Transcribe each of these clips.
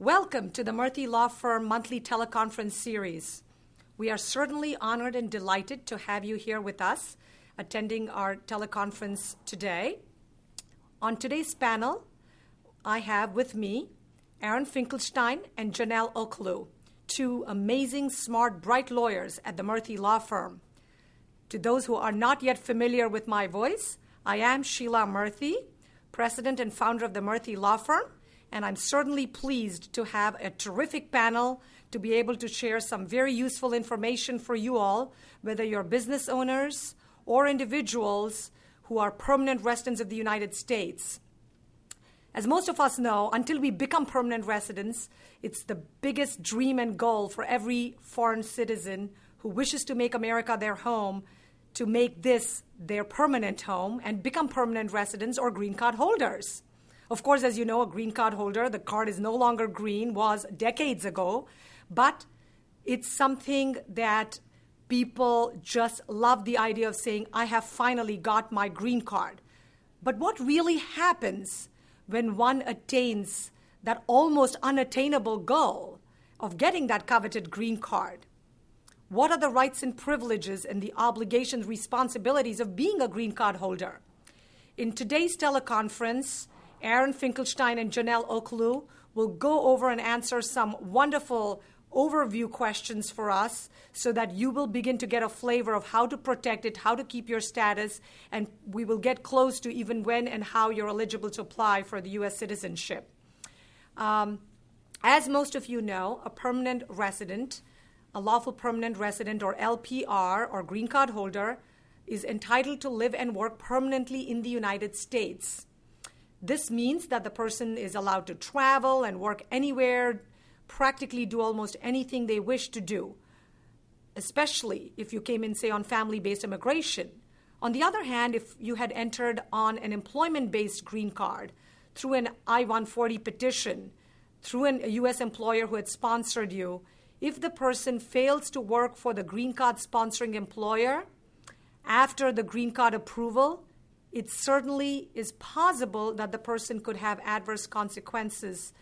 Welcome to the Murthy Law Firm monthly teleconference series. We are certainly honored and delighted to have you here with us attending our teleconference today. On today's panel, I have with me Aaron Finkelstein and Janelle Oklu, two amazing, smart, bright lawyers at the Murthy Law Firm. To those who are not yet familiar with my voice, I am Sheila Murthy, president and founder of the Murthy Law Firm, and I'm certainly pleased to have a terrific panel to be able to share some very useful information for you all, whether you're business owners or individuals who are permanent residents of the United States. As most of us know, until we become permanent residents, it's the biggest dream and goal for every foreign citizen who wishes to make America their home to make this their permanent home and become permanent residents or green card holders. Of course, as you know, a green card holder, the card is no longer green, was decades ago, but it's something that people just love the idea of saying, I have finally got my green card. But what really happens when one attains that almost unattainable goal of getting that coveted green card? What are the rights and privileges and the obligations, responsibilities of being a green card holder? In today's teleconference, Aaron Finkelstein and Janelle Oklu will go over and answer some wonderful overview questions for us so that you will begin to get a flavor of how to protect it, how to keep your status, and we will get close to even when and how you're eligible to apply for the U.S. citizenship. Um, as most of you know, a permanent resident, a lawful permanent resident or LPR or green card holder, is entitled to live and work permanently in the United States. This means that the person is allowed to travel and work anywhere, practically do almost anything they wish to do, especially if you came in, say, on family based immigration. On the other hand, if you had entered on an employment based green card through an I 140 petition, through an, a U.S. employer who had sponsored you, if the person fails to work for the green card sponsoring employer after the green card approval, it certainly is possible that the person could have adverse consequences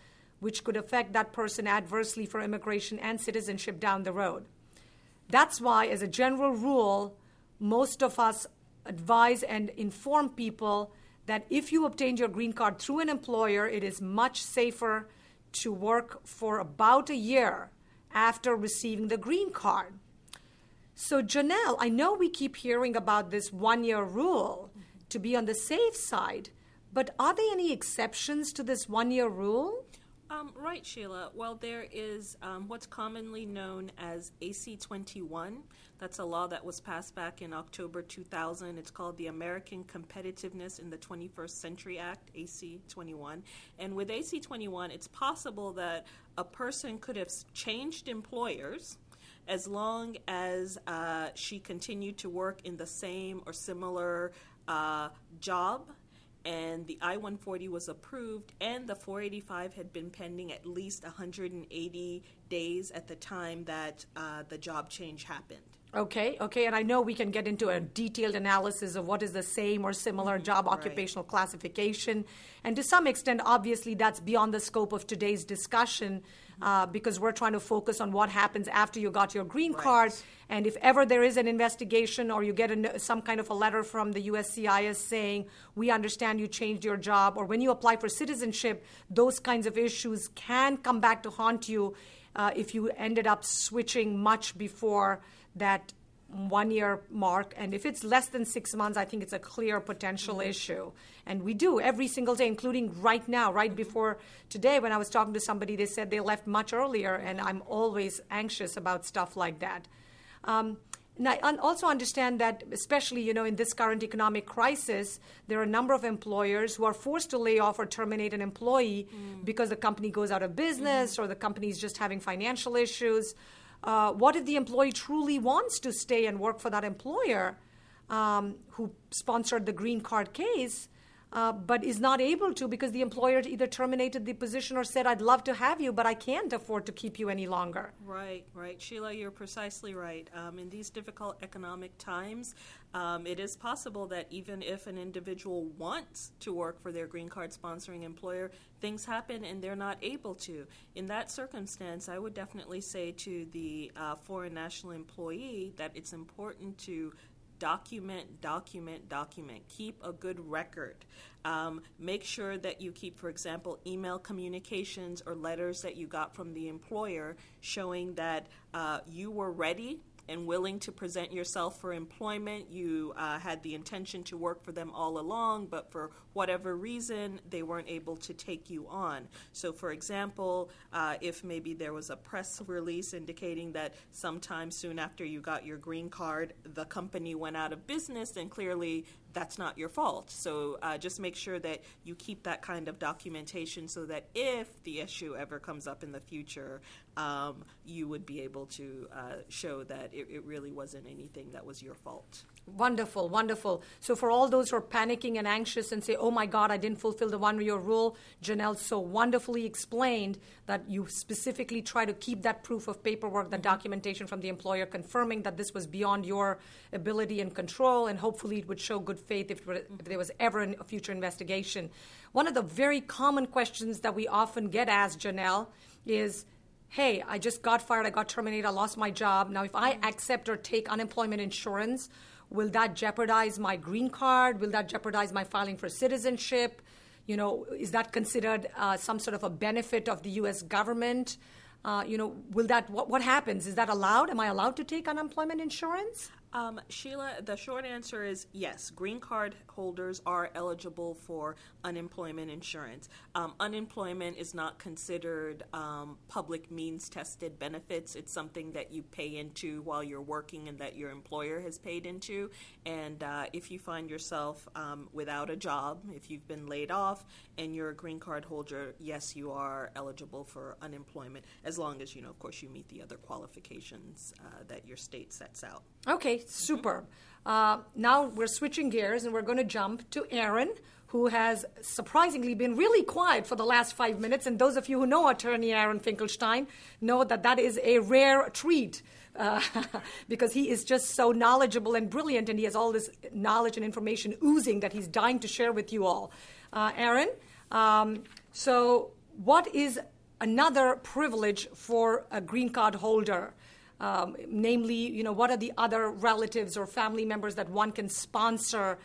which could affect that person adversely for immigration and citizenship down the road. That's why, as a general rule, most of us advise and inform people that if you obtained your green card through an employer, it is much safer to work for about a year after receiving the green card. So, Janelle, I know we keep hearing about this one year rule to be on the safe side. But are there any exceptions to this one year rule? Um, right, Sheila. Well, there is um, what's commonly known as AC 21. That's a law that was passed back in October 2000. It's called the American Competitiveness in the 21st Century Act, AC 21. And with AC 21, it's possible that a person could have changed employers as long as uh, she continued to work in the same or similar uh, job and the I 140 was approved, and the 485 had been pending at least 180 days at the time that uh, the job change happened. Okay, okay, and I know we can get into a detailed analysis of what is the same or similar mm-hmm. job occupational classification. And to some extent, obviously, that's beyond the scope of today's discussion uh, because we're trying to focus on what happens after you got your green right. card. And if ever there is an investigation or you get a, some kind of a letter from the USCIS saying, we understand you changed your job, or when you apply for citizenship, those kinds of issues can come back to haunt you uh, if you ended up switching much before that one year mark. And if it's less than six months, I think it's a clear potential mm-hmm. issue. And we do every single day, including right now, right mm-hmm. before today, when I was talking to somebody, they said they left much earlier, and I'm always anxious about stuff like that. Um, and I also understand that, especially you know, in this current economic crisis, there are a number of employers who are forced to lay off or terminate an employee mm. because the company goes out of business mm-hmm. or the company is just having financial issues. Uh, what if the employee truly wants to stay and work for that employer um, who sponsored the green card case? Uh, but is not able to because the employer either terminated the position or said, I'd love to have you, but I can't afford to keep you any longer. Right, right. Sheila, you're precisely right. Um, in these difficult economic times, um, it is possible that even if an individual wants to work for their green card sponsoring employer, things happen and they're not able to. In that circumstance, I would definitely say to the uh, foreign national employee that it's important to document, document, document. Keep a good record. Um, make sure that you keep, for example, email communications or letters that you got from the employer showing that uh, you were ready and willing to present yourself for employment. You uh, had the intention to work for them all along, but for whatever reason, they weren't able to take you on. So, for example, uh, if maybe there was a press release indicating that sometime soon after you got your green card, the company went out of business, then clearly that's not your fault. So uh, just make sure that you keep that kind of documentation so that if the issue ever comes up in the future, um, you would be able to uh, show that it, it really wasn't anything that was your fault. Wonderful, wonderful. So, for all those who are panicking and anxious and say, oh my God, I didn't fulfill the one year rule, Janelle so wonderfully explained that you specifically try to keep that proof of paperwork, that mm-hmm. documentation from the employer confirming that this was beyond your ability and control, and hopefully it would show good faith if, if mm-hmm. there was ever a future investigation. One of the very common questions that we often get asked, Janelle, is, hey, I just got fired, I got terminated, I lost my job. Now, if I mm-hmm. accept or take unemployment insurance, Will that jeopardize my green card? Will that jeopardize my filing for citizenship? You know, is that considered uh, some sort of a benefit of the U.S. government? Uh, you know, will that what, what happens? Is that allowed? Am I allowed to take unemployment insurance? Um, Sheila, the short answer is yes. Green card holders are eligible for unemployment insurance. Um, unemployment is not considered um, public means tested benefits. It's something that you pay into while you're working and that your employer has paid into. And uh, if you find yourself um, without a job, if you've been laid off and you're a green card holder, yes, you are eligible for unemployment as long as, you know, of course, you meet the other qualifications uh, that your state sets out. Okay, superb. Uh, now we're switching gears and we're going to jump to Aaron, who has surprisingly been really quiet for the last five minutes. And those of you who know attorney Aaron Finkelstein know that that is a rare treat. Uh, because he is just so knowledgeable and brilliant, and he has all this knowledge and information oozing that he's dying to share with you all. Uh, Aaron, um, so what is another privilege for a green card holder? Um, namely, you know, what are the other relatives or family members that one can sponsor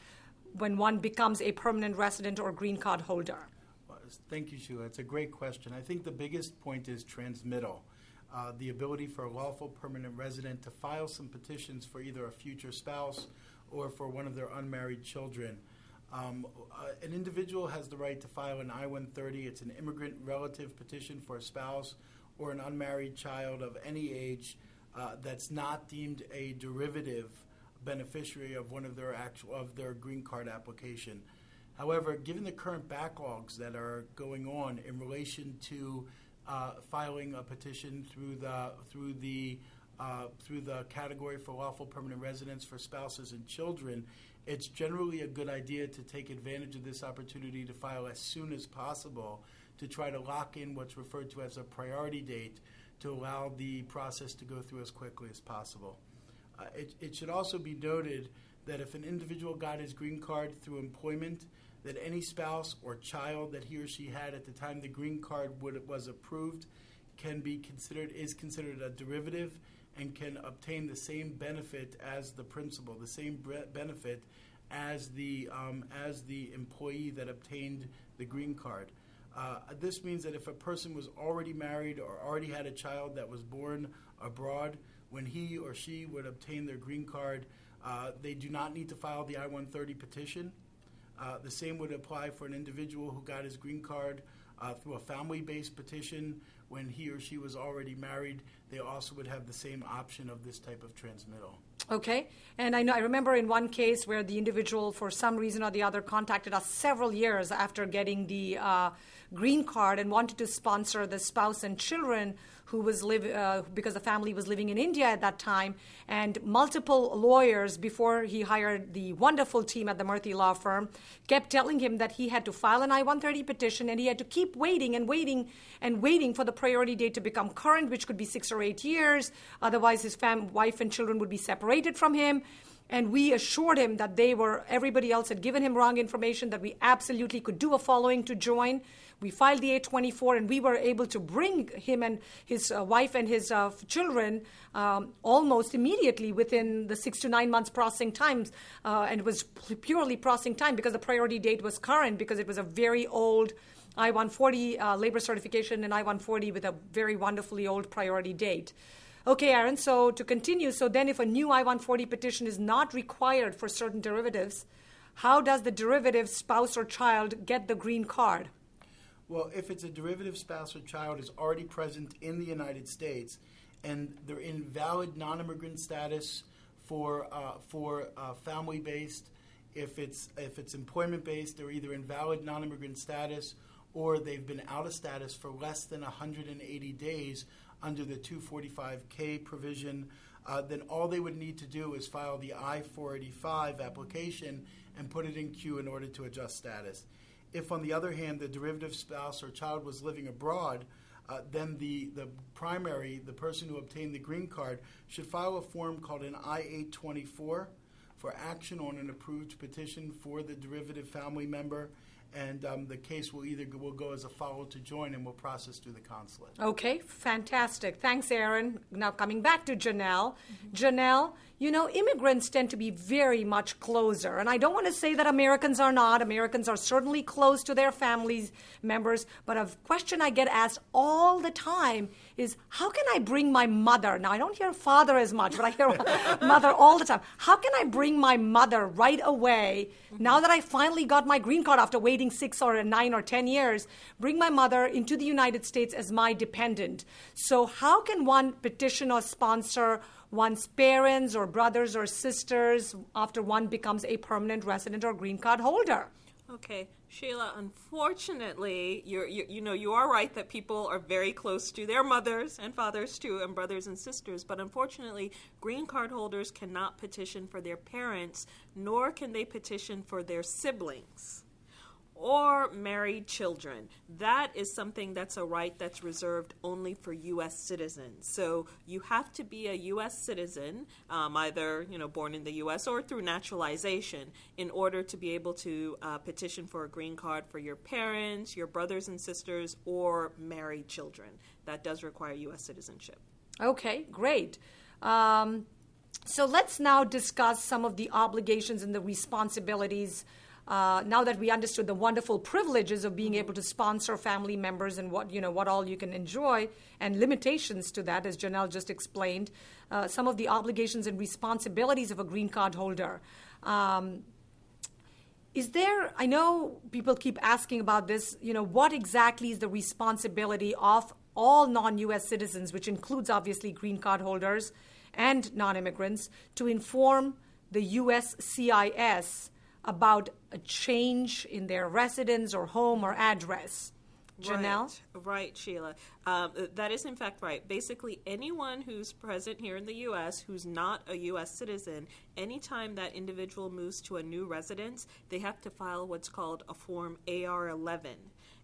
when one becomes a permanent resident or green card holder? Thank you, Sheila. It's a great question. I think the biggest point is transmittal. Uh, the ability for a lawful permanent resident to file some petitions for either a future spouse or for one of their unmarried children. Um, uh, an individual has the right to file an I 130. It's an immigrant relative petition for a spouse or an unmarried child of any age uh, that's not deemed a derivative beneficiary of one of their actual of their green card application. However, given the current backlogs that are going on in relation to uh, filing a petition through the through the uh, through the category for lawful permanent residence for spouses and children, it's generally a good idea to take advantage of this opportunity to file as soon as possible to try to lock in what's referred to as a priority date to allow the process to go through as quickly as possible. Uh, it, it should also be noted that if an individual got his green card through employment, that any spouse or child that he or she had at the time the green card would, was approved can be considered is considered a derivative and can obtain the same benefit as the principal, the same benefit as the um, as the employee that obtained the green card. Uh, this means that if a person was already married or already had a child that was born abroad, when he or she would obtain their green card, uh, they do not need to file the I 130 petition. Uh, the same would apply for an individual who got his green card uh, through a family based petition when he or she was already married. They also would have the same option of this type of transmittal. Okay, and I know I remember in one case where the individual, for some reason or the other, contacted us several years after getting the uh, green card and wanted to sponsor the spouse and children who was live uh, because the family was living in India at that time, and multiple lawyers before he hired the wonderful team at the Murthy law firm kept telling him that he had to file an I-130 petition and he had to keep waiting and waiting and waiting for the priority date to become current, which could be six or eight years. Otherwise, his fam- wife and children would be separated from him and we assured him that they were everybody else had given him wrong information that we absolutely could do a following to join we filed the A24 and we were able to bring him and his uh, wife and his uh, children um, almost immediately within the six to nine months processing times. Uh, and it was purely processing time because the priority date was current because it was a very old I 140 uh, labor certification and I 140 with a very wonderfully old priority date. Okay, Aaron, so to continue, so then if a new I 140 petition is not required for certain derivatives, how does the derivative spouse or child get the green card? Well, if it's a derivative spouse or child is already present in the United States and they're in valid non-immigrant status for uh, for uh, family-based, if it's if it's employment-based, they're either in valid non-immigrant status or they've been out of status for less than 180 days under the 245K provision. Uh, then all they would need to do is file the I-485 application and put it in queue in order to adjust status. If, on the other hand, the derivative spouse or child was living abroad, uh, then the, the primary, the person who obtained the green card, should file a form called an I 824 for action on an approved petition for the derivative family member and um, the case will either will go as a follow to join and will process through the consulate. Okay, fantastic. Thanks, Aaron. Now coming back to Janelle. Mm-hmm. Janelle, you know, immigrants tend to be very much closer. And I don't want to say that Americans are not. Americans are certainly close to their families members. But a question I get asked all the time is how can I bring my mother? Now, I don't hear father as much, but I hear mother all the time. How can I bring my mother right away now that I finally got my green card after waiting six or nine or 10 years? Bring my mother into the United States as my dependent. So, how can one petition or sponsor? One's parents or brothers or sisters after one becomes a permanent resident or green card holder. Okay, Sheila. Unfortunately, you're, you you know you are right that people are very close to their mothers and fathers too, and brothers and sisters. But unfortunately, green card holders cannot petition for their parents, nor can they petition for their siblings or married children. That is something that's a right that's reserved only for U.S. citizens. So you have to be a U.S. citizen, um, either you know born in the U.S. or through naturalization, in order to be able to uh, petition for a green card for your parents, your brothers and sisters, or married children. That does require U.S. citizenship. Okay, great. Um, so let's now discuss some of the obligations and the responsibilities uh, now that we understood the wonderful privileges of being able to sponsor family members and what you know what all you can enjoy and limitations to that, as Janelle just explained, uh, some of the obligations and responsibilities of a green card holder. Um, is there i know people keep asking about this you know what exactly is the responsibility of all non-us citizens which includes obviously green card holders and non-immigrants to inform the uscis about a change in their residence or home or address. Janelle? Right, right Sheila. Um, that is, in fact, right. Basically, anyone who's present here in the U.S. who's not a U.S. citizen, anytime that individual moves to a new residence, they have to file what's called a Form AR 11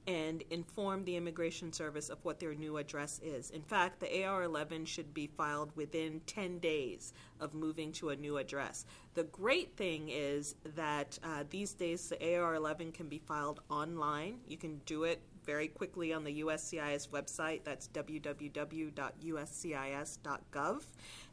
and inform the Immigration Service of what their new address is. In fact, the AR 11 should be filed within 10 days of moving to a new address. The great thing is that uh, these days the AR 11 can be filed online. You can do it very quickly on the USCIS website. That's www.uscis.gov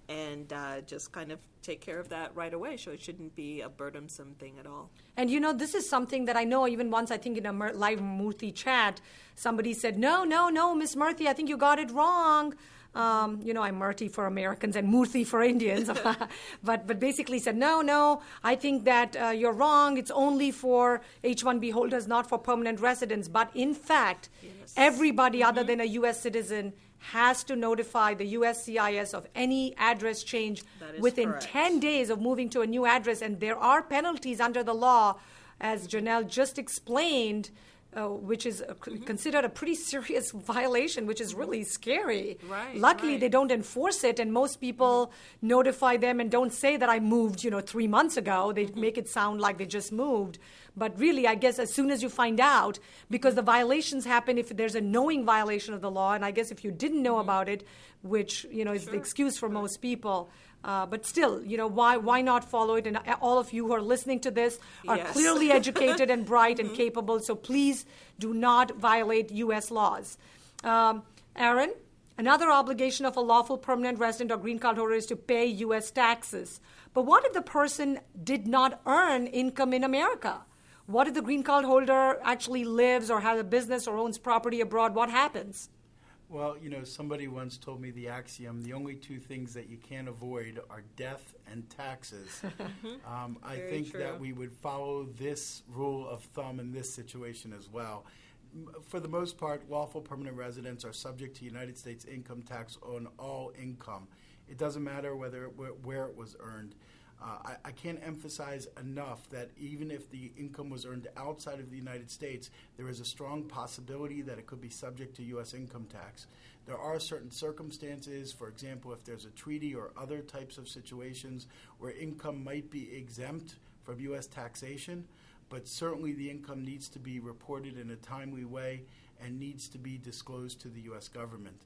and uh, just kind of take care of that right away. So it shouldn't be a burdensome thing at all. And you know, this is something that I know even once, I think in a live Murthy chat, somebody said, No, no, no, Miss Murthy, I think you got it wrong. Um, you know, I'm Murthy for Americans and Murthy for Indians, but but basically said, no, no, I think that uh, you're wrong. It's only for H-1B holders, not for permanent residents. But in fact, yes. everybody mm-hmm. other than a U.S. citizen has to notify the USCIS of any address change within correct. 10 days of moving to a new address. And there are penalties under the law, as Janelle just explained. Uh, which is a, mm-hmm. considered a pretty serious violation, which is really scary. Right. Luckily, right. they don't enforce it, and most people mm-hmm. notify them and don't say that I moved, you know, three months ago. They mm-hmm. make it sound like they just moved. But really, I guess as soon as you find out, because the violations happen if there's a knowing violation of the law, and I guess if you didn't know mm-hmm. about it, which you know is sure. the excuse for most people. Uh, but still, you know, why why not follow it? And all of you who are listening to this are yes. clearly educated and bright mm-hmm. and capable. So please do not violate U.S. laws. Um, Aaron, another obligation of a lawful permanent resident or green card holder is to pay U.S. taxes. But what if the person did not earn income in America? What if the green card holder actually lives or has a business or owns property abroad? What happens? Well, you know, somebody once told me the axiom the only two things that you can't avoid are death and taxes. um, I Very think true. that we would follow this rule of thumb in this situation as well. For the most part, lawful permanent residents are subject to United States income tax on all income. It doesn't matter whether where it was earned. Uh, I, I, can't emphasize enough that even if the income was earned outside of the United States, there is a strong possibility that it could be subject to U.S. income tax. There are certain circumstances, for example, if there's a treaty or other types of situations where income might be exempt from U.S. taxation, but certainly the income needs to be reported in a timely way and needs to be disclosed to the U.S. government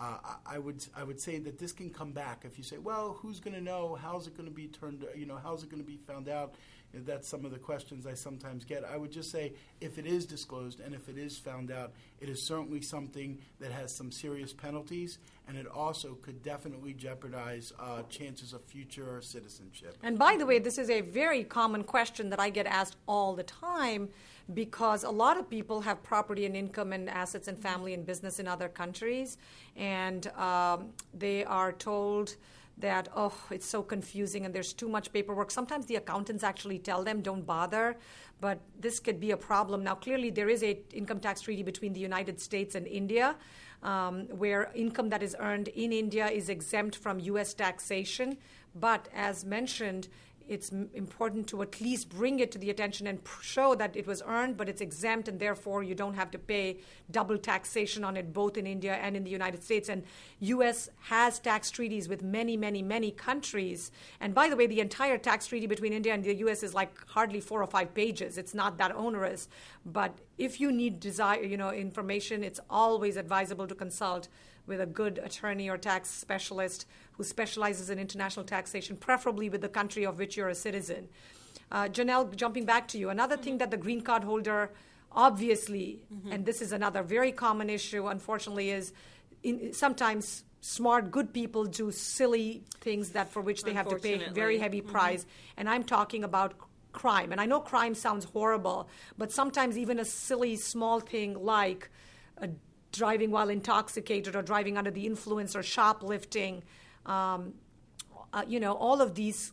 uh, I would I would say that this can come back if you say, well, who's going to know? How's it going to be turned? You know, how's it going to be found out? That's some of the questions I sometimes get. I would just say, if it is disclosed and if it is found out, it is certainly something that has some serious penalties, and it also could definitely jeopardize uh, chances of future citizenship. And by the way, this is a very common question that I get asked all the time because a lot of people have property and income and assets and family and business in other countries, and um, they are told that oh it's so confusing and there's too much paperwork. Sometimes the accountants actually tell them don't bother. But this could be a problem. Now clearly there is a income tax treaty between the united states and india um, where income that is earned in india is exempt from us taxation. But as mentioned it's important to at least bring it to the attention and show that it was earned, but it's exempt, and therefore you don't have to pay double taxation on it, both in India and in the United States. And U.S. has tax treaties with many, many, many countries. And by the way, the entire tax treaty between India and the U.S. is like hardly four or five pages. It's not that onerous. But if you need desire, you know, information, it's always advisable to consult with a good attorney or tax specialist who specializes in international taxation, preferably with the country of which you're a citizen. Uh, Janelle, jumping back to you, another mm-hmm. thing that the green card holder obviously, mm-hmm. and this is another very common issue, unfortunately, is in, sometimes smart, good people do silly things that for which they have to pay very heavy mm-hmm. price. And I'm talking about crime. And I know crime sounds horrible, but sometimes even a silly small thing like a driving while intoxicated or driving under the influence or shoplifting. Um, uh, you know, all of these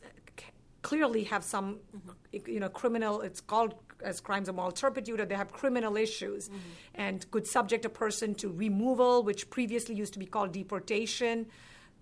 clearly have some, mm-hmm. you know, criminal. It's called as crimes of moral turpitude, or they have criminal issues, mm-hmm. and could subject a person to removal, which previously used to be called deportation.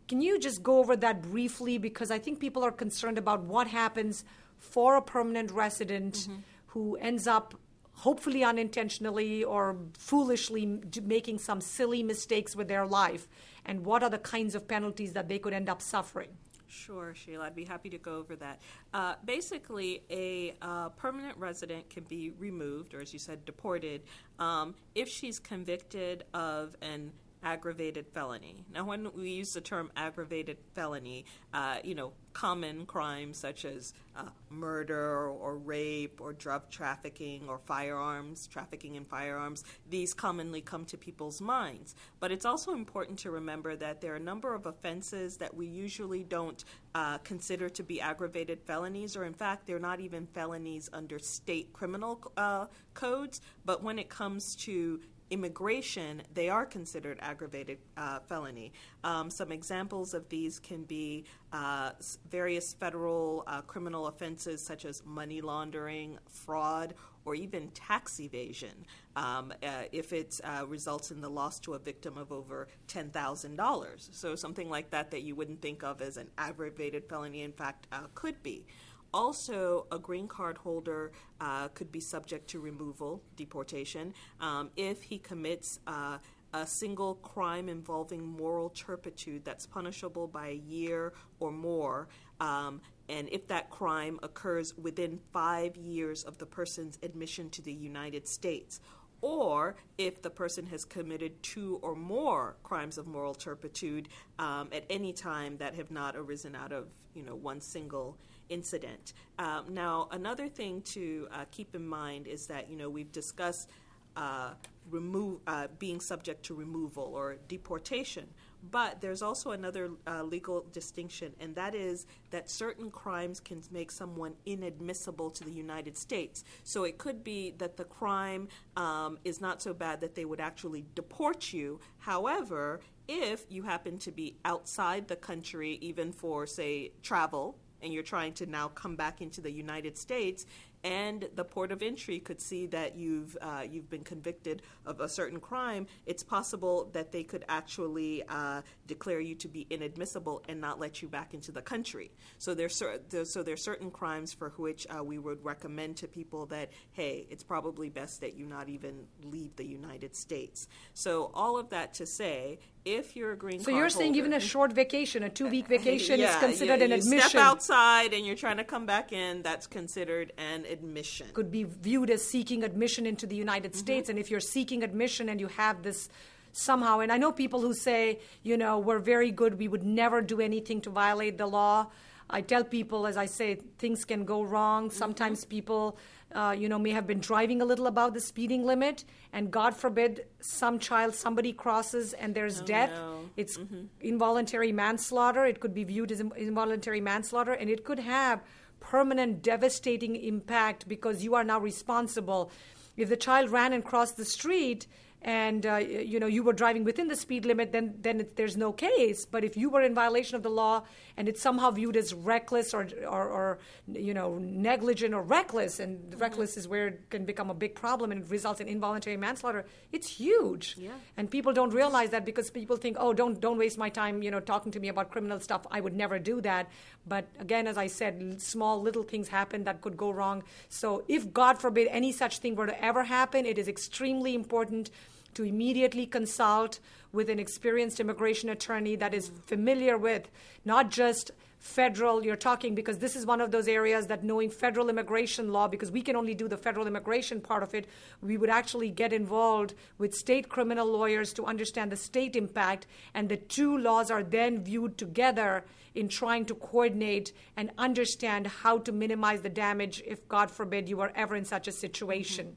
Can you just go over that briefly? Because I think people are concerned about what happens for a permanent resident mm-hmm. who ends up hopefully unintentionally or foolishly making some silly mistakes with their life, and what are the kinds of penalties that they could end up suffering? Sure, Sheila. I'd be happy to go over that. Uh, basically, a uh, permanent resident can be removed, or as you said, deported, um, if she's convicted of an aggravated felony. Now, when we use the term aggravated felony, uh, you know, common crimes such as uh, murder or rape or drug trafficking or firearms, trafficking in firearms, these commonly come to people's minds. But it's also important to remember that there are a number of offenses that we usually don't uh, consider to be aggravated felonies, or in fact, they're not even felonies under state criminal uh, codes. But when it comes to immigration, they are considered aggravated uh, felony. Um, some examples of these can be uh, various federal uh, criminal offenses such as money laundering, fraud, or even tax evasion um, uh, if it uh, results in the loss to a victim of over $10,000. So, something like that that you wouldn't think of as an aggravated felony, in fact, uh, could be. Also, a green card holder uh, could be subject to removal, deportation, um, if he commits uh, a single crime involving moral turpitude that's punishable by a year or more. Um, and if that crime occurs within five years of the person's admission to the United States, or if the person has committed two or more crimes of moral turpitude um, at any time that have not arisen out of you know one single incident. Um, now, another thing to uh, keep in mind is that you know we've discussed uh, remove uh, being subject to removal or deportation. But there's also another uh, legal distinction, and that is that certain crimes can make someone inadmissible to the United States. So it could be that the crime um, is not so bad that they would actually deport you. However, if you happen to be outside the country, even for, say, travel, and you're trying to now come back into the United States, and the port of entry could see that you've uh, you've been convicted of a certain crime, it's possible that they could actually uh, declare you to be inadmissible and not let you back into the country. So there's cer- so there's certain crimes for which uh, we would recommend to people that hey, it's probably best that you not even leave the United States. So all of that to say, if you're a green so you're saying holder, even a short vacation, a two week vacation, yeah, is considered you, an you admission. Step outside and you're trying to come back in. That's considered an admission. Could be viewed as seeking admission into the United Mm-hmm. States, and if you're seeking admission and you have this somehow, and I know people who say, you know, we're very good, we would never do anything to violate the law. I tell people, as I say, things can go wrong. Mm-hmm. Sometimes people, uh, you know, may have been driving a little above the speeding limit, and God forbid some child, somebody crosses and there's death. Oh, no. It's involuntary manslaughter. It could be viewed as involuntary manslaughter, and it could have permanent, devastating impact because you are now responsible. If the child ran and crossed the street, and uh, you know you were driving within the speed limit, then then it, there's no case. But if you were in violation of the law and it's somehow viewed as reckless or or, or you know negligent or reckless, and mm-hmm. reckless is where it can become a big problem and it results in involuntary manslaughter. It's huge, Yeah. and people don't realize that because people think, oh, don't don't waste my time, you know, talking to me about criminal stuff. I would never do that. But again, as I said, small little things happen that could go wrong. So if God forbid any such thing were to ever happen, it is extremely important to immediately consult with an experienced immigration attorney that is familiar with not just federal you're talking because this is one of those areas that knowing federal immigration law because we can only do the federal immigration part of it we would actually get involved with state criminal lawyers to understand the state impact and the two laws are then viewed together in trying to coordinate and understand how to minimize the damage if god forbid you are ever in such a situation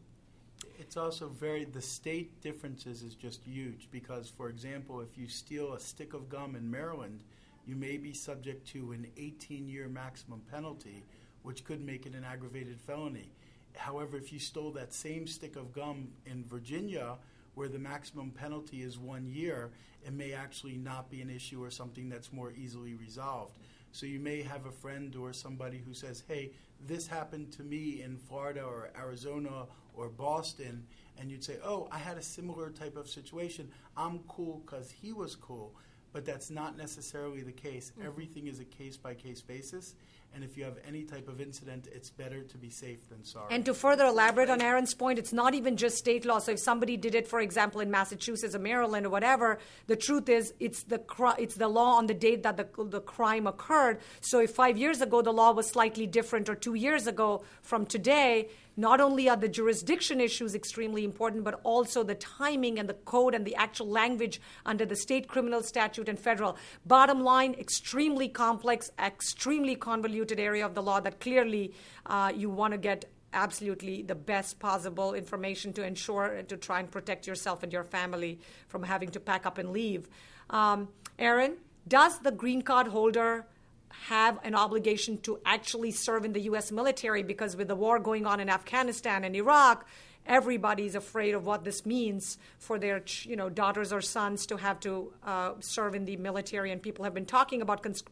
It's also very, the state differences is just huge because, for example, if you steal a stick of gum in Maryland, you may be subject to an 18 year maximum penalty, which could make it an aggravated felony. However, if you stole that same stick of gum in Virginia, where the maximum penalty is one year, it may actually not be an issue or something that's more easily resolved. So you may have a friend or somebody who says, hey, this happened to me in Florida or Arizona or Boston, and you'd say, oh, I had a similar type of situation. I'm cool because he was cool. But that's not necessarily the case. Mm-hmm. Everything is a case by case basis. And if you have any type of incident, it's better to be safe than sorry. And to further elaborate on Aaron's point, it's not even just state law. So if somebody did it, for example, in Massachusetts or Maryland or whatever, the truth is it's the it's the law on the date that the the crime occurred. So if five years ago the law was slightly different, or two years ago from today, not only are the jurisdiction issues extremely important, but also the timing and the code and the actual language under the state criminal statute and federal. Bottom line, extremely complex, extremely convoluted area of the law that clearly uh, you want to get absolutely the best possible information to ensure to try and protect yourself and your family from having to pack up and leave. Um, Aaron, does the green card holder have an obligation to actually serve in the U.S. military because with the war going on in Afghanistan and Iraq, everybody's afraid of what this means for their you know daughters or sons to have to uh, serve in the military, and people have been talking about cons-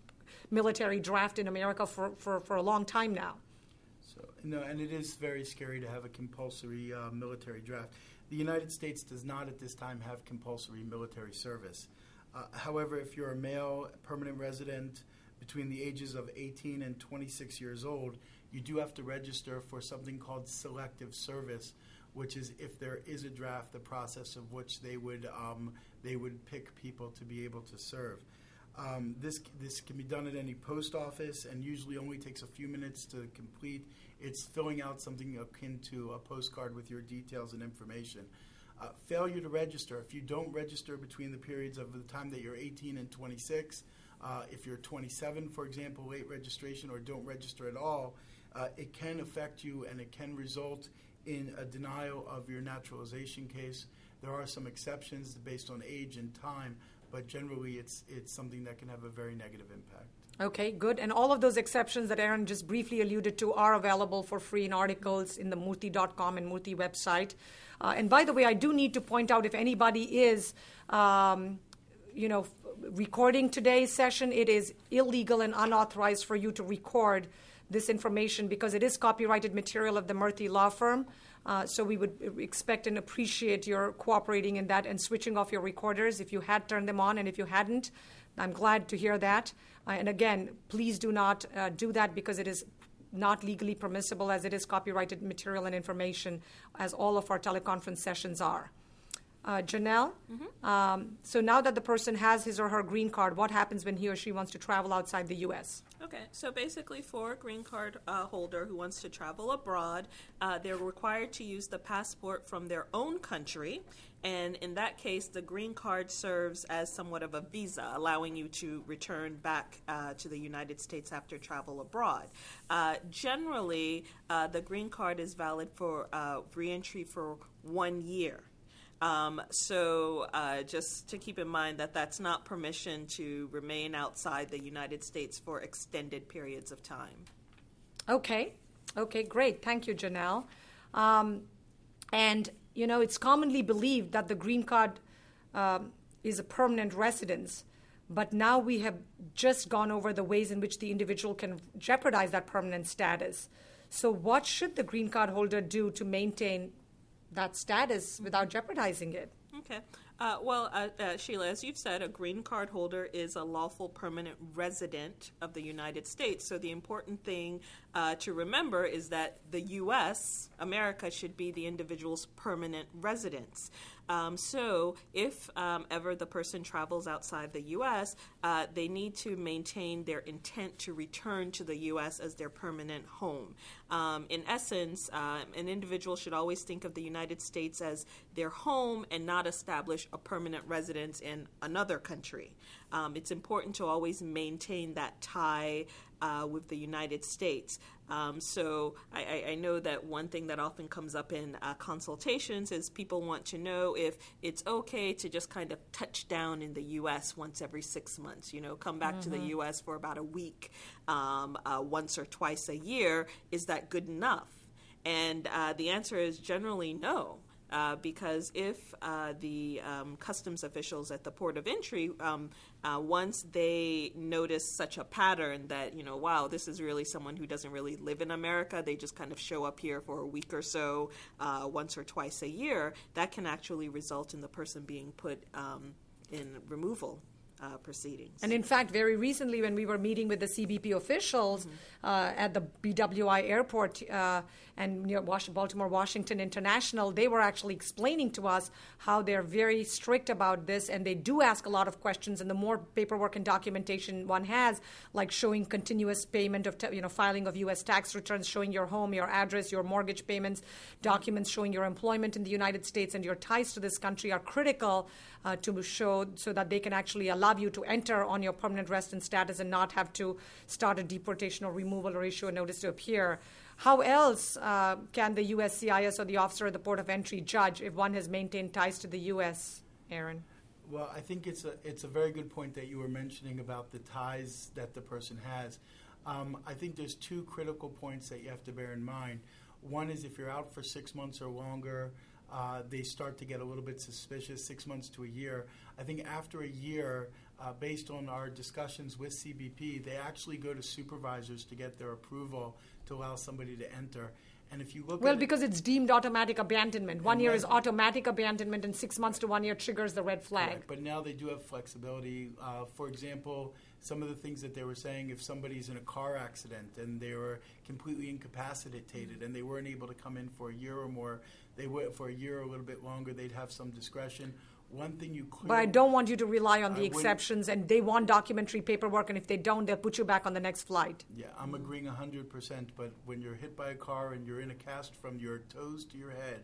military draft in America for, for, for a long time now. So, no, and it is very scary to have a compulsory uh, military draft. The United States does not at this time have compulsory military service. Uh, however, if you're a male permanent resident between the ages of 18 and 26 years old, you do have to register for something called selective service, which is if there is a draft, the process of which they would um, they would pick people to be able to serve. Um, this this can be done at any post office and usually only takes a few minutes to complete. It's filling out something akin to a postcard with your details and information. Uh, failure to register. If you don't register between the periods of the time that you're 18 and 26, uh, if you're 27, for example, late registration or don't register at all, uh, it can affect you and it can result in a denial of your naturalization case. There are some exceptions based on age and time, but generally it's, it's something that can have a very negative impact. Okay, good. And all of those exceptions that Aaron just briefly alluded to are available for free in articles in the Murthy.com and Murthy website. Uh, and by the way, I do need to point out if anybody is, um, you know, recording today's session, it is illegal and unauthorized for you to record this information because it is copyrighted material of the Murthy law firm. Uh, so we would expect and appreciate your cooperating in that and switching off your recorders if you had turned them on, and if you hadn't, I'm glad to hear that. Uh, and again, please do not uh, do that because it is not legally permissible as it is copyrighted material and information, as all of our teleconference sessions are. Uh, Janelle, mm-hmm. um, so now that the person has his or her green card, what happens when he or she wants to travel outside the U.S.? Okay, so basically, for a green card uh, holder who wants to travel abroad, uh, they're required to use the passport from their own country. And in that case, the green card serves as somewhat of a visa, allowing you to return back uh, to the United States after travel abroad. Uh, generally, uh, the green card is valid for uh, reentry for one year. Um, so uh, just to keep in mind that that's not permission to remain outside the United States for extended periods of time. Okay. Okay, great. Thank you, Janelle. Um, and, you know, it's commonly believed that the green card um, is a permanent residence. But now we have just gone over the ways in which the individual can jeopardize that permanent status. So, what should the green card holder do to maintain that status without jeopardizing it. Okay. Uh, well, uh, uh, Sheila, as you've said, a green card holder is a lawful permanent resident of the United States. So the important thing uh, to remember is that the U.S., America, should be the individual's permanent residence. Um, so, if um, ever the person travels outside the U.S., uh, they need to maintain their intent to return to the U.S. as their permanent home. Um, in essence, uh, an individual should always think of the United States as their home and not establish a permanent residence in another country. Um, it's important to always maintain that tie uh, with the United States. Um, so I, I, know that one thing that often comes up in uh, consultations is people want to know if it's okay to just kind of touch down in the U.S. once every six months. You know, come back mm-hmm. to the mm-hmm. U.S. for about a week, um, uh, once or twice a year. Is that good enough? And uh, the answer is generally no. Uh, because if uh, the um, customs officials at the port of entry, um, uh, once they notice such a pattern that, you know, wow, this is really someone who doesn't really live in America, they just kind of show up here for a week or so, uh, once or twice a year, that can actually result in the person being put um, in removal uh, proceedings. And in fact, very recently, when we were meeting with the CBP officials mm-hmm. uh, at the BWI airport uh, and near Baltimore Washington International, they were actually explaining to us how they're very strict about this and they do ask a lot of questions. And the more paperwork and documentation one has, like showing continuous payment of, you know, filing of U.S. tax returns, showing your home, your address, your mortgage payments, documents showing your employment in the United States and your ties to this country are critical uh, to show so that they can actually allow you to enter on your permanent resident status and not have to start a deportation or removal or issue a notice to appear. How else uh, can the USCIS or the officer at the port of entry judge if one has maintained ties to the U.S., Aaron? Well, I think it's a it's a very good point that you were mentioning about the ties that the person has. Um, I think there's two critical points that you have to bear in mind. One is if you're out for six months or longer, uh, they start to get a little bit suspicious six months to a year. I think after a year, uh, based on our discussions with CBP, they actually go to supervisors to get their approval to allow somebody to enter. And if you look Well, because it's deemed automatic abandonment. One year then- is automatic abandonment, and six months to one year triggers the red flag. But now they do have flexibility. Uh, for example, some of the things that they were saying, if somebody's in a car accident and they were completely incapacitated and they weren't able to come in for a year or more, they would for a year or a little bit longer, they'd have some discretion. One thing you clearly, But I don't want you to rely on the wouldn't- exceptions, and they want documentary paperwork, and if they don't, they'll put you back on the next flight. Yeah, I'm agreeing 100%, but when you're hit by a car and you're in a cast from your toes to your head,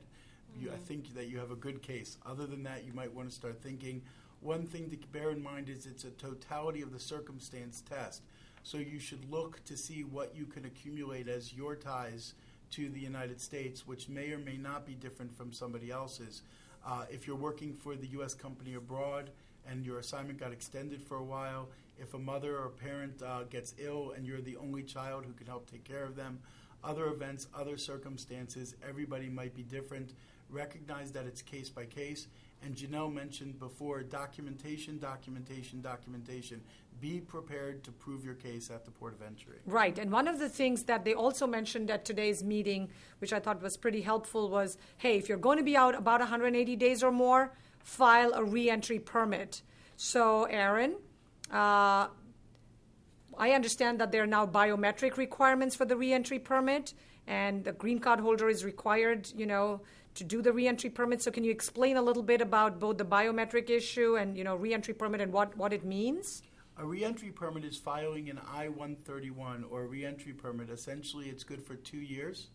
you, I mm-hmm. think that you have a good case. Other than that, you might want to start thinking. One thing to bear in mind is it's a totality of the circumstance test. So you should look to see what you can accumulate as your ties to the United States, which may or may not be different from somebody else's. Uh, if you're working for the U.S. company abroad and your assignment got extended for a while, if a mother or parent uh, gets ill and you're the only child who can help take care of them, other events, other circumstances, everybody might be different. Recognize that it's case by case. And Janelle mentioned before documentation, documentation, documentation. Be prepared to prove your case at the port of entry. Right. And one of the things that they also mentioned at today's meeting, which I thought was pretty helpful, was hey, if you're going to be out about 180 days or more, file a reentry permit. So, Aaron, uh, I understand that there are now biometric requirements for the reentry permit, and the green card holder is required, you know, to do the reentry permit. So, can you explain a little bit about both the biometric issue and you know reentry permit and what what it means? A reentry permit is filing an I 131 or a reentry permit. Essentially, it's good for two years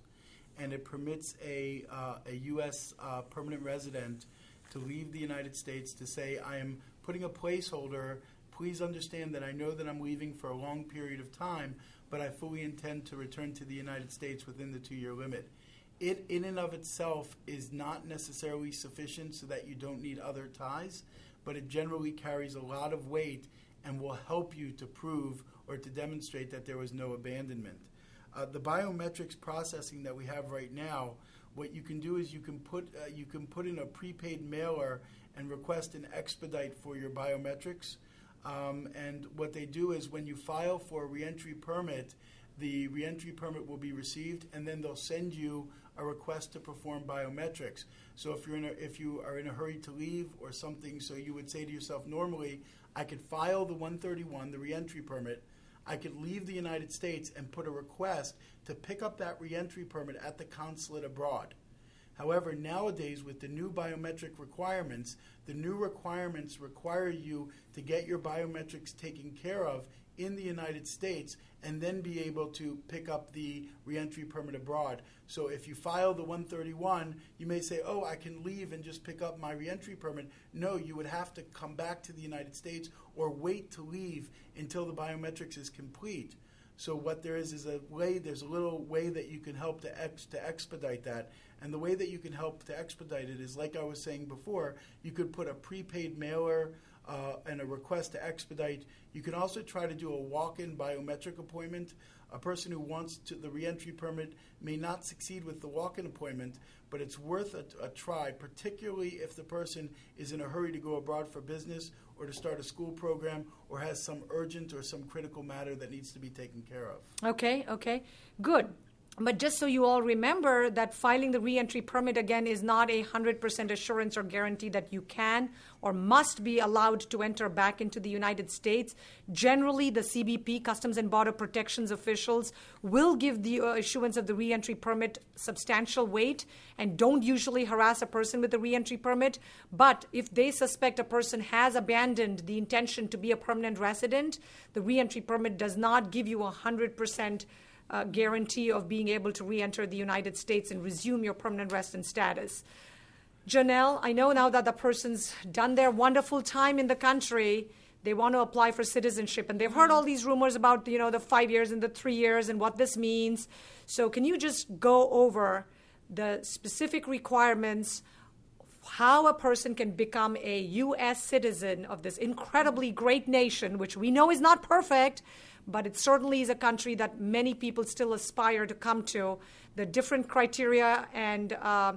and it permits a, uh, a U.S. Uh, permanent resident to leave the United States to say, I am putting a placeholder. Please understand that I know that I'm leaving for a long period of time, but I fully intend to return to the United States within the two year limit. It, in and of itself, is not necessarily sufficient so that you don't need other ties, but it generally carries a lot of weight and will help you to prove or to demonstrate that there was no abandonment. Uh, the biometrics processing that we have right now, what you can do is you can put uh, you can put in a prepaid mailer and request an expedite for your biometrics. Um, and what they do is when you file for a reentry permit, the reentry permit will be received, and then they'll send you a request to perform biometrics. So if you're in a, if you are in a hurry to leave or something, so you would say to yourself, normally I could file the 131, the reentry permit. I could leave the United States and put a request to pick up that reentry permit at the consulate abroad. However, nowadays, with the new biometric requirements, the new requirements require you to get your biometrics taken care of in the United States and then be able to pick up the reentry permit abroad. So if you file the 131, you may say, oh, I can leave and just pick up my reentry permit. No, you would have to come back to the United States or wait to leave until the biometrics is complete. So what there is is a way. There's a little way that you can help to ex, to expedite that, and the way that you can help to expedite it is like I was saying before. You could put a prepaid mailer uh, and a request to expedite. You can also try to do a walk-in biometric appointment. A person who wants to, the reentry permit may not succeed with the walk-in appointment, but it's worth a, a try, particularly if the person is in a hurry to go abroad for business or to start a school program or has some urgent or some critical matter that needs to be taken care of. Okay, okay, good. But just so you all remember that filing the reentry permit again is not a 100% assurance or guarantee that you can or must be allowed to enter back into the United States. Generally, the CBP, Customs and Border Protections officials, will give the uh, issuance of the reentry permit substantial weight and don't usually harass a person with a reentry permit. But if they suspect a person has abandoned the intention to be a permanent resident, the reentry permit does not give you a 100% uh, guarantee of being able to re enter the United States and resume your permanent resident status. Janelle, I know now that the person's done their wonderful time in the country. They want to apply for citizenship, and they've heard all these rumors about you know the five years and the three years and what this means. So, can you just go over the specific requirements, how a person can become a U.S. citizen of this incredibly great nation, which we know is not perfect, but it certainly is a country that many people still aspire to come to. The different criteria and uh,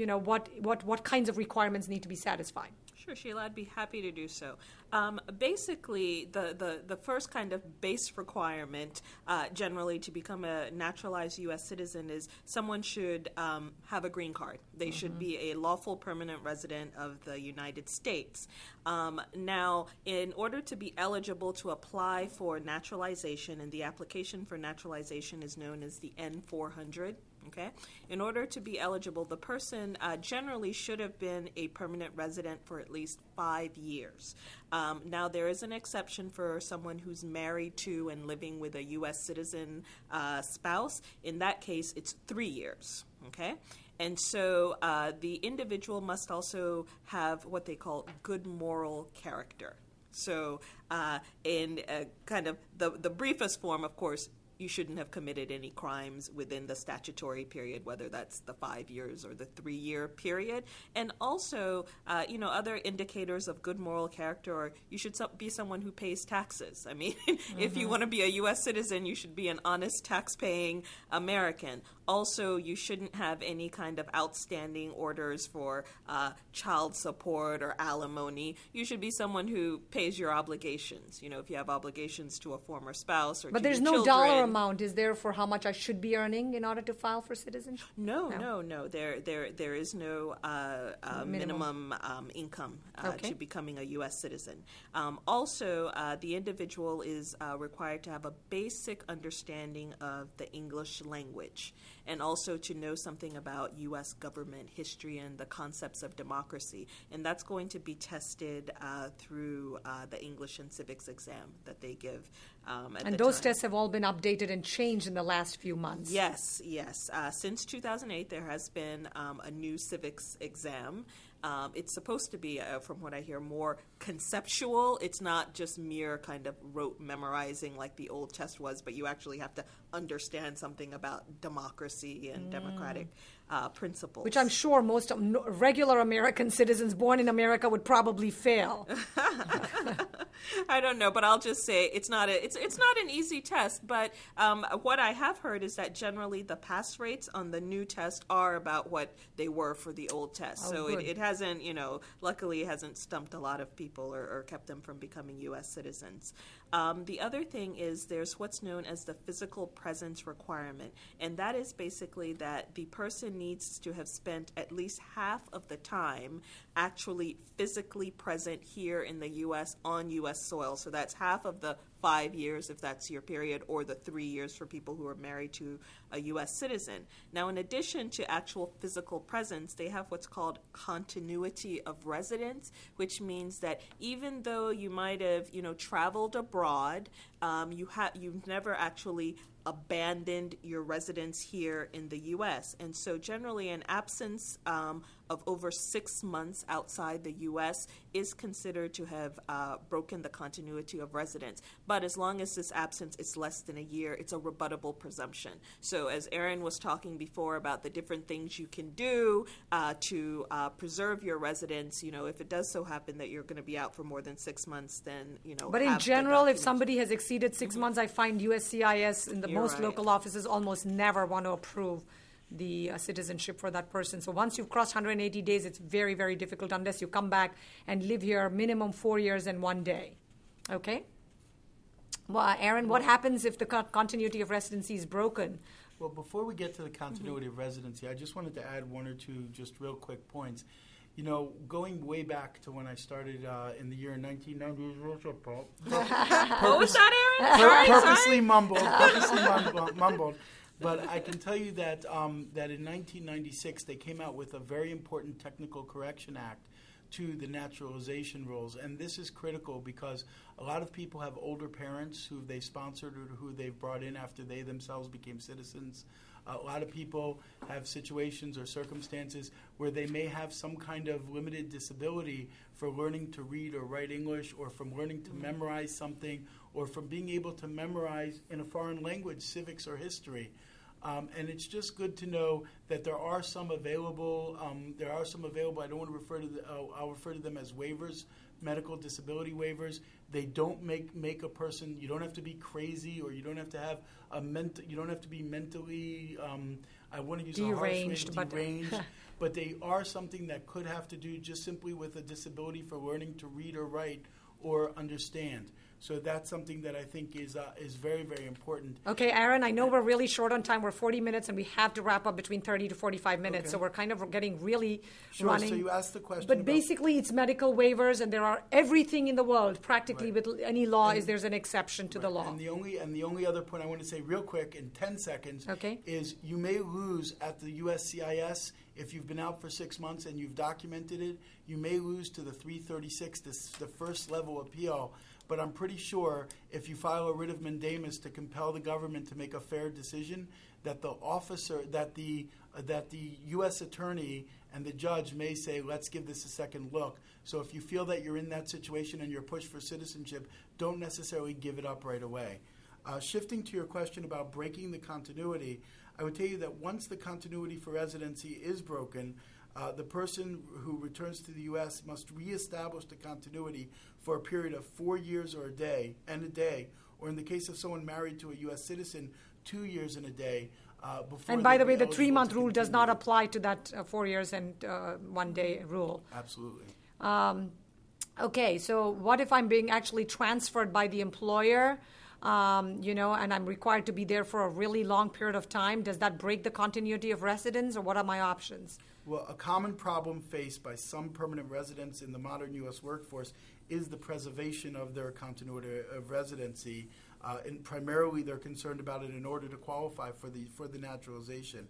you know, what, what, what kinds of requirements need to be satisfied. Sure, Sheila, I'd be happy to do so. Um, basically, the, the, the first kind of base requirement, uh, generally, to become a naturalized U.S. citizen is someone should um, have a green card. They mm-hmm. should be a lawful permanent resident of the United States. Um, now, in order to be eligible to apply for naturalization, and the application for naturalization is known as the N 400 Okay? In order to be eligible, the person uh, generally should have been a permanent resident for at least five years. Um, now, there is an exception for someone who's married to and living with a U.S. citizen uh, spouse. In that case, it's three years. Okay? And so uh, the individual must also have what they call good moral character. So, uh, in kind of the, the briefest form, of course, you shouldn't have committed any crimes within the statutory period, whether that's the five years or the three year period. And also, uh, you know, other indicators of good moral character are you should be someone who pays taxes. I mean, mm-hmm. if you mm-hmm. want to be a U.S. citizen, you should be an honest tax paying American. Also, you shouldn't have any kind of outstanding orders for uh, child support or alimony. You should be someone who pays your obligations. You know, if you have obligations to a former spouse or but there's no children, dollar amount is there for how much I should be earning in order to file for citizenship? No, no, no. no. There, there, there is no uh, uh, minimum, minimum um, income uh, okay. to becoming a U.S. citizen. Um, also, uh, the individual is uh, required to have a basic understanding of the English language and also to know something about U.S. government history and the concepts of democracy. And that's going to be tested uh, through the English and civics exam that they give um, and those time. tests have all been updated and changed in the last few months. Yes, yes. Uh, since 2008, there has been um, a new civics exam. Um, it's supposed to be, uh, from what I hear, more conceptual. It's not just mere kind of rote memorizing like the old test was, but you actually have to understand something about democracy and mm. democratic uh, principles. Which I'm sure most regular American citizens born in America would probably fail. I don't know, but I'll just say it's not a, it's it's not an easy test. But um, what I have heard is that generally the pass rates on the new test are about what they were for the old test. Oh, so it, it, hasn't, you know, luckily it hasn't stumped a lot of people or, or kept them from becoming U.S. citizens. Um, the other thing is there's what's known as the physical presence requirement, and that is basically that the person needs to have spent at least half of the time actually physically present here in the U.S. on U.S. soil. So that's half of the five years if that's your period, or the three years for people who are married to a U.S. citizen. Now, in addition to actual physical presence, they have what's called continuity of residence, which means that even though you might have, you know, traveled abroad, um, you have you've never actually abandoned your residence here in the U.S. And so, generally, an absence um, of over six months outside the U.S. is considered to have uh, broken the continuity of residence. But as long as this absence is less than a year, it's a rebuttable presumption. So, as Aaron was talking before about the different things you can do uh, to uh, preserve your residence, you know, if it does so happen that you're going to be out for more than six months, then you know. But in general, if somebody has exceeded 6 mm-hmm. months, I find USCIS in the you're most right. local offices almost never want to approve the uh, citizenship for that person. So once you've crossed 180 days, it's very, very difficult unless you come back and live here minimum four years and one day. Okay? Well, Aaron, what happens if the continuity of residency is broken? Well, before we get to the continuity mm-hmm. of residency, I just wanted to add one or two just real quick points. You know, going way back to when I started uh, in the year 1990, what was that, Aaron? Sorry, purposely sorry. mumbled, purposely mumbled. But I can tell you that um, that in 1996 they came out with a very important technical correction act to the naturalization rules, and this is critical because a lot of people have older parents who they sponsored or who they've brought in after they themselves became citizens. A lot of people have situations or circumstances where they may have some kind of limited disability for learning to read or write English, or from learning to memorize something, or from being able to memorize in a foreign language civics or history. Um, and it's just good to know that there are some available. Um, there are some available. I don't want to refer to. The, uh, I'll refer to them as waivers, medical disability waivers. They don't make make a person. You don't have to be crazy, or you don't have to have a mental. You don't have to be mentally. Um, I want to use deranged, a harsh word, deranged. but they are something that could have to do just simply with a disability for learning to read or write or understand. So that's something that I think is uh, is very very important. Okay, Aaron, I know we're really short on time. We're 40 minutes, and we have to wrap up between 30 to 45 minutes. Okay. So we're kind of getting really Sure. running. So you asked the question. but basically, it's medical waivers, and there are everything in the world, practically Right. with any law, is there's an exception to the law. And the only and the only other point I want to say real quick in 10 seconds Okay. is you may lose at the USCIS if you've been out for 6 months and you've documented it, you may lose to the 336 this, the first level appeal. But I'm pretty sure if you file a writ of mandamus to compel the government to make a fair decision, that the officer, that the uh, that the U.S. attorney and the judge may say, "Let's give this a second look." So if you feel that you're in that situation and you're pushed for citizenship, don't necessarily give it up right away. Uh, shifting to your question about breaking the continuity, I would tell you that once the continuity for residency is broken, uh, the person who returns to the U.S. must reestablish the continuity for a period of four years or a day and a day, or in the case of someone married to a U.S. citizen, two years and a day. Uh, before and by the way, the three month rule does not apply to that uh, four years and uh, one day rule. Absolutely. Um, okay, so what if I'm being actually transferred by the employer, um, you know, and I'm required to be there for a really long period of time? Does that break the continuity of residence, or what are my options? Well, a common problem faced by some permanent residents in the modern U.S. workforce is the preservation of their continuity of residency. Uh, and primarily, they're concerned about it in order to qualify for the for the naturalization.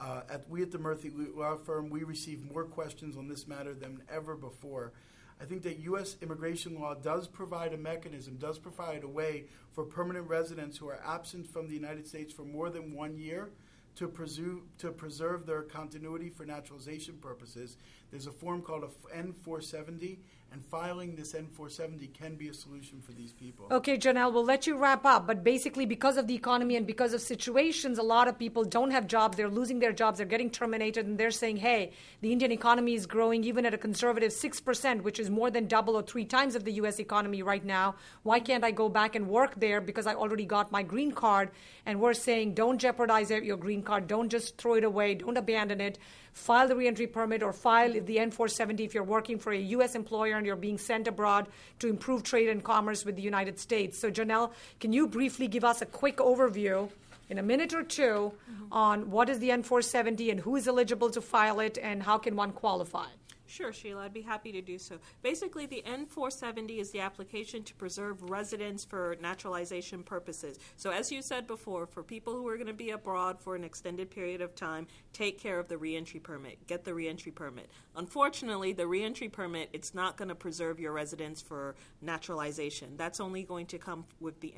Uh, at we at the Murthy Law Firm, we receive more questions on this matter than ever before. I think that U.S. immigration law does provide a mechanism, does provide a way for permanent residents who are absent from the United States for more than one year to, preserve to preserve their continuity for naturalization purposes. There's a form called a N470, and filing this N470 can be a solution for these people. Okay, Janelle, we'll let you wrap up. But basically, because of the economy and because of situations, a lot of people don't have jobs. They're losing their jobs. They're getting terminated. And they're saying, hey, the Indian economy is growing even at a conservative 6%, which is more than double or three times of the U.S. economy right now. Why can't I go back and work there because I already got my green card? And we're saying, don't jeopardize your green card. Don't just throw it away. Don't abandon it file the reentry permit or file the N470 if you're working for a U.S. employer and you're being sent abroad to improve trade and commerce with the United States. So, Janelle, can you briefly give us a quick overview in a minute or 2 Mm-hmm. on what is the N470 and who is eligible to file it and how can one qualify? Sure, Sheila, I'd be happy to do so. Basically, the N470 is the application to preserve residence for naturalization purposes. So, as you said before, for people who are going to be abroad for an extended period of time, take care of the reentry permit. Get the reentry permit. Unfortunately, the reentry permit it's not going to preserve your residence for naturalization. That's only going to come with the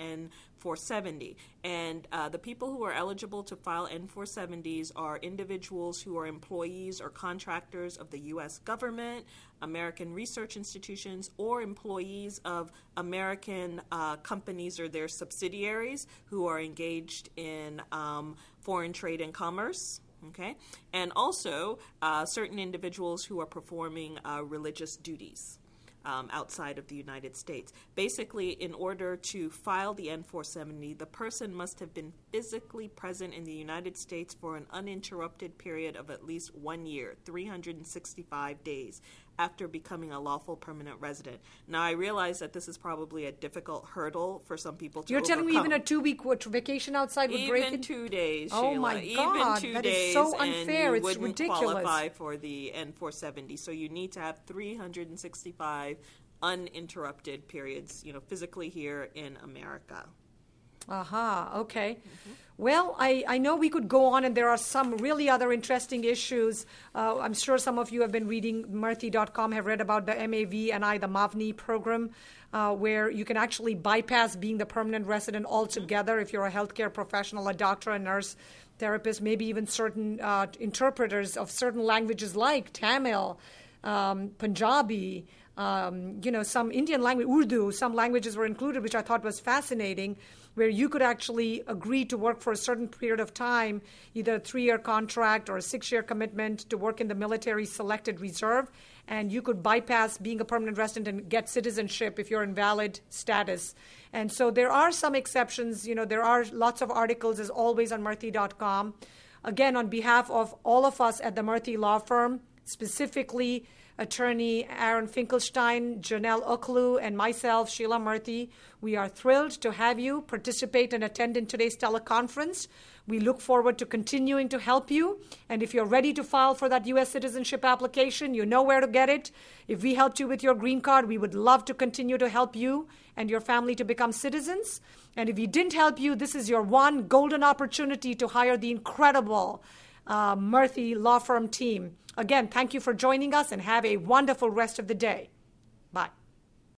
N470. And uh, the people who are eligible to file N470s are individuals who are employees or contractors of the U.S. government, American research institutions, or employees of American uh, companies or their subsidiaries who are engaged in um, foreign trade and commerce. Okay, and also uh, certain individuals who are performing uh, religious duties um, outside of the United States. Basically, in order to file the N470, the person must have been physically present in the United States for an uninterrupted period of at least one year, 365 days, after becoming a lawful permanent resident. Now, I realize that this is probably a difficult hurdle for some people to You're telling me even a two week vacation outside would break Even two days. Oh Sheila. my Even God, two that is days, so unfair. you It's wouldn't ridiculous. qualify for the N470. So you need to have 365 uninterrupted periods, you know, physically here in America. Aha, okay. Well, I, I know we could go on, and there are some really other interesting issues. Uh, I'm sure some of you have been reading Murthy.com, have read about the MAV and I, the MAVNI program, uh, where you can actually bypass being the permanent resident altogether if you're a healthcare professional, a doctor, a nurse, therapist, maybe even certain uh, interpreters of certain languages like Tamil, um, Punjabi, um, you know, some Indian language, Urdu, some languages were included, which I thought was fascinating, where you could actually agree to work for a certain period of time, either a three year contract or a six year commitment to work in the military selected reserve, and you could bypass being a permanent resident and get citizenship if you're in valid status. And so there are some exceptions. You know, there are lots of articles, as always, on Murthy.com. Again, on behalf of all of us at the Murthy Law Firm, specifically attorney Aaron Finkelstein, Janelle Oklu, and myself, Sheila Murthy, we are thrilled to have you participate and attend in today's teleconference. We look forward to continuing to help you. And if you're ready to file for that U.S. citizenship application, you know where to get it. If we helped you with your green card, we would love to continue to help you and your family to become citizens. And if we didn't help you, this is your one golden opportunity to hire the incredible uh, Murthy Law Firm team. Again, thank you for joining us and have a wonderful rest of the day. Bye.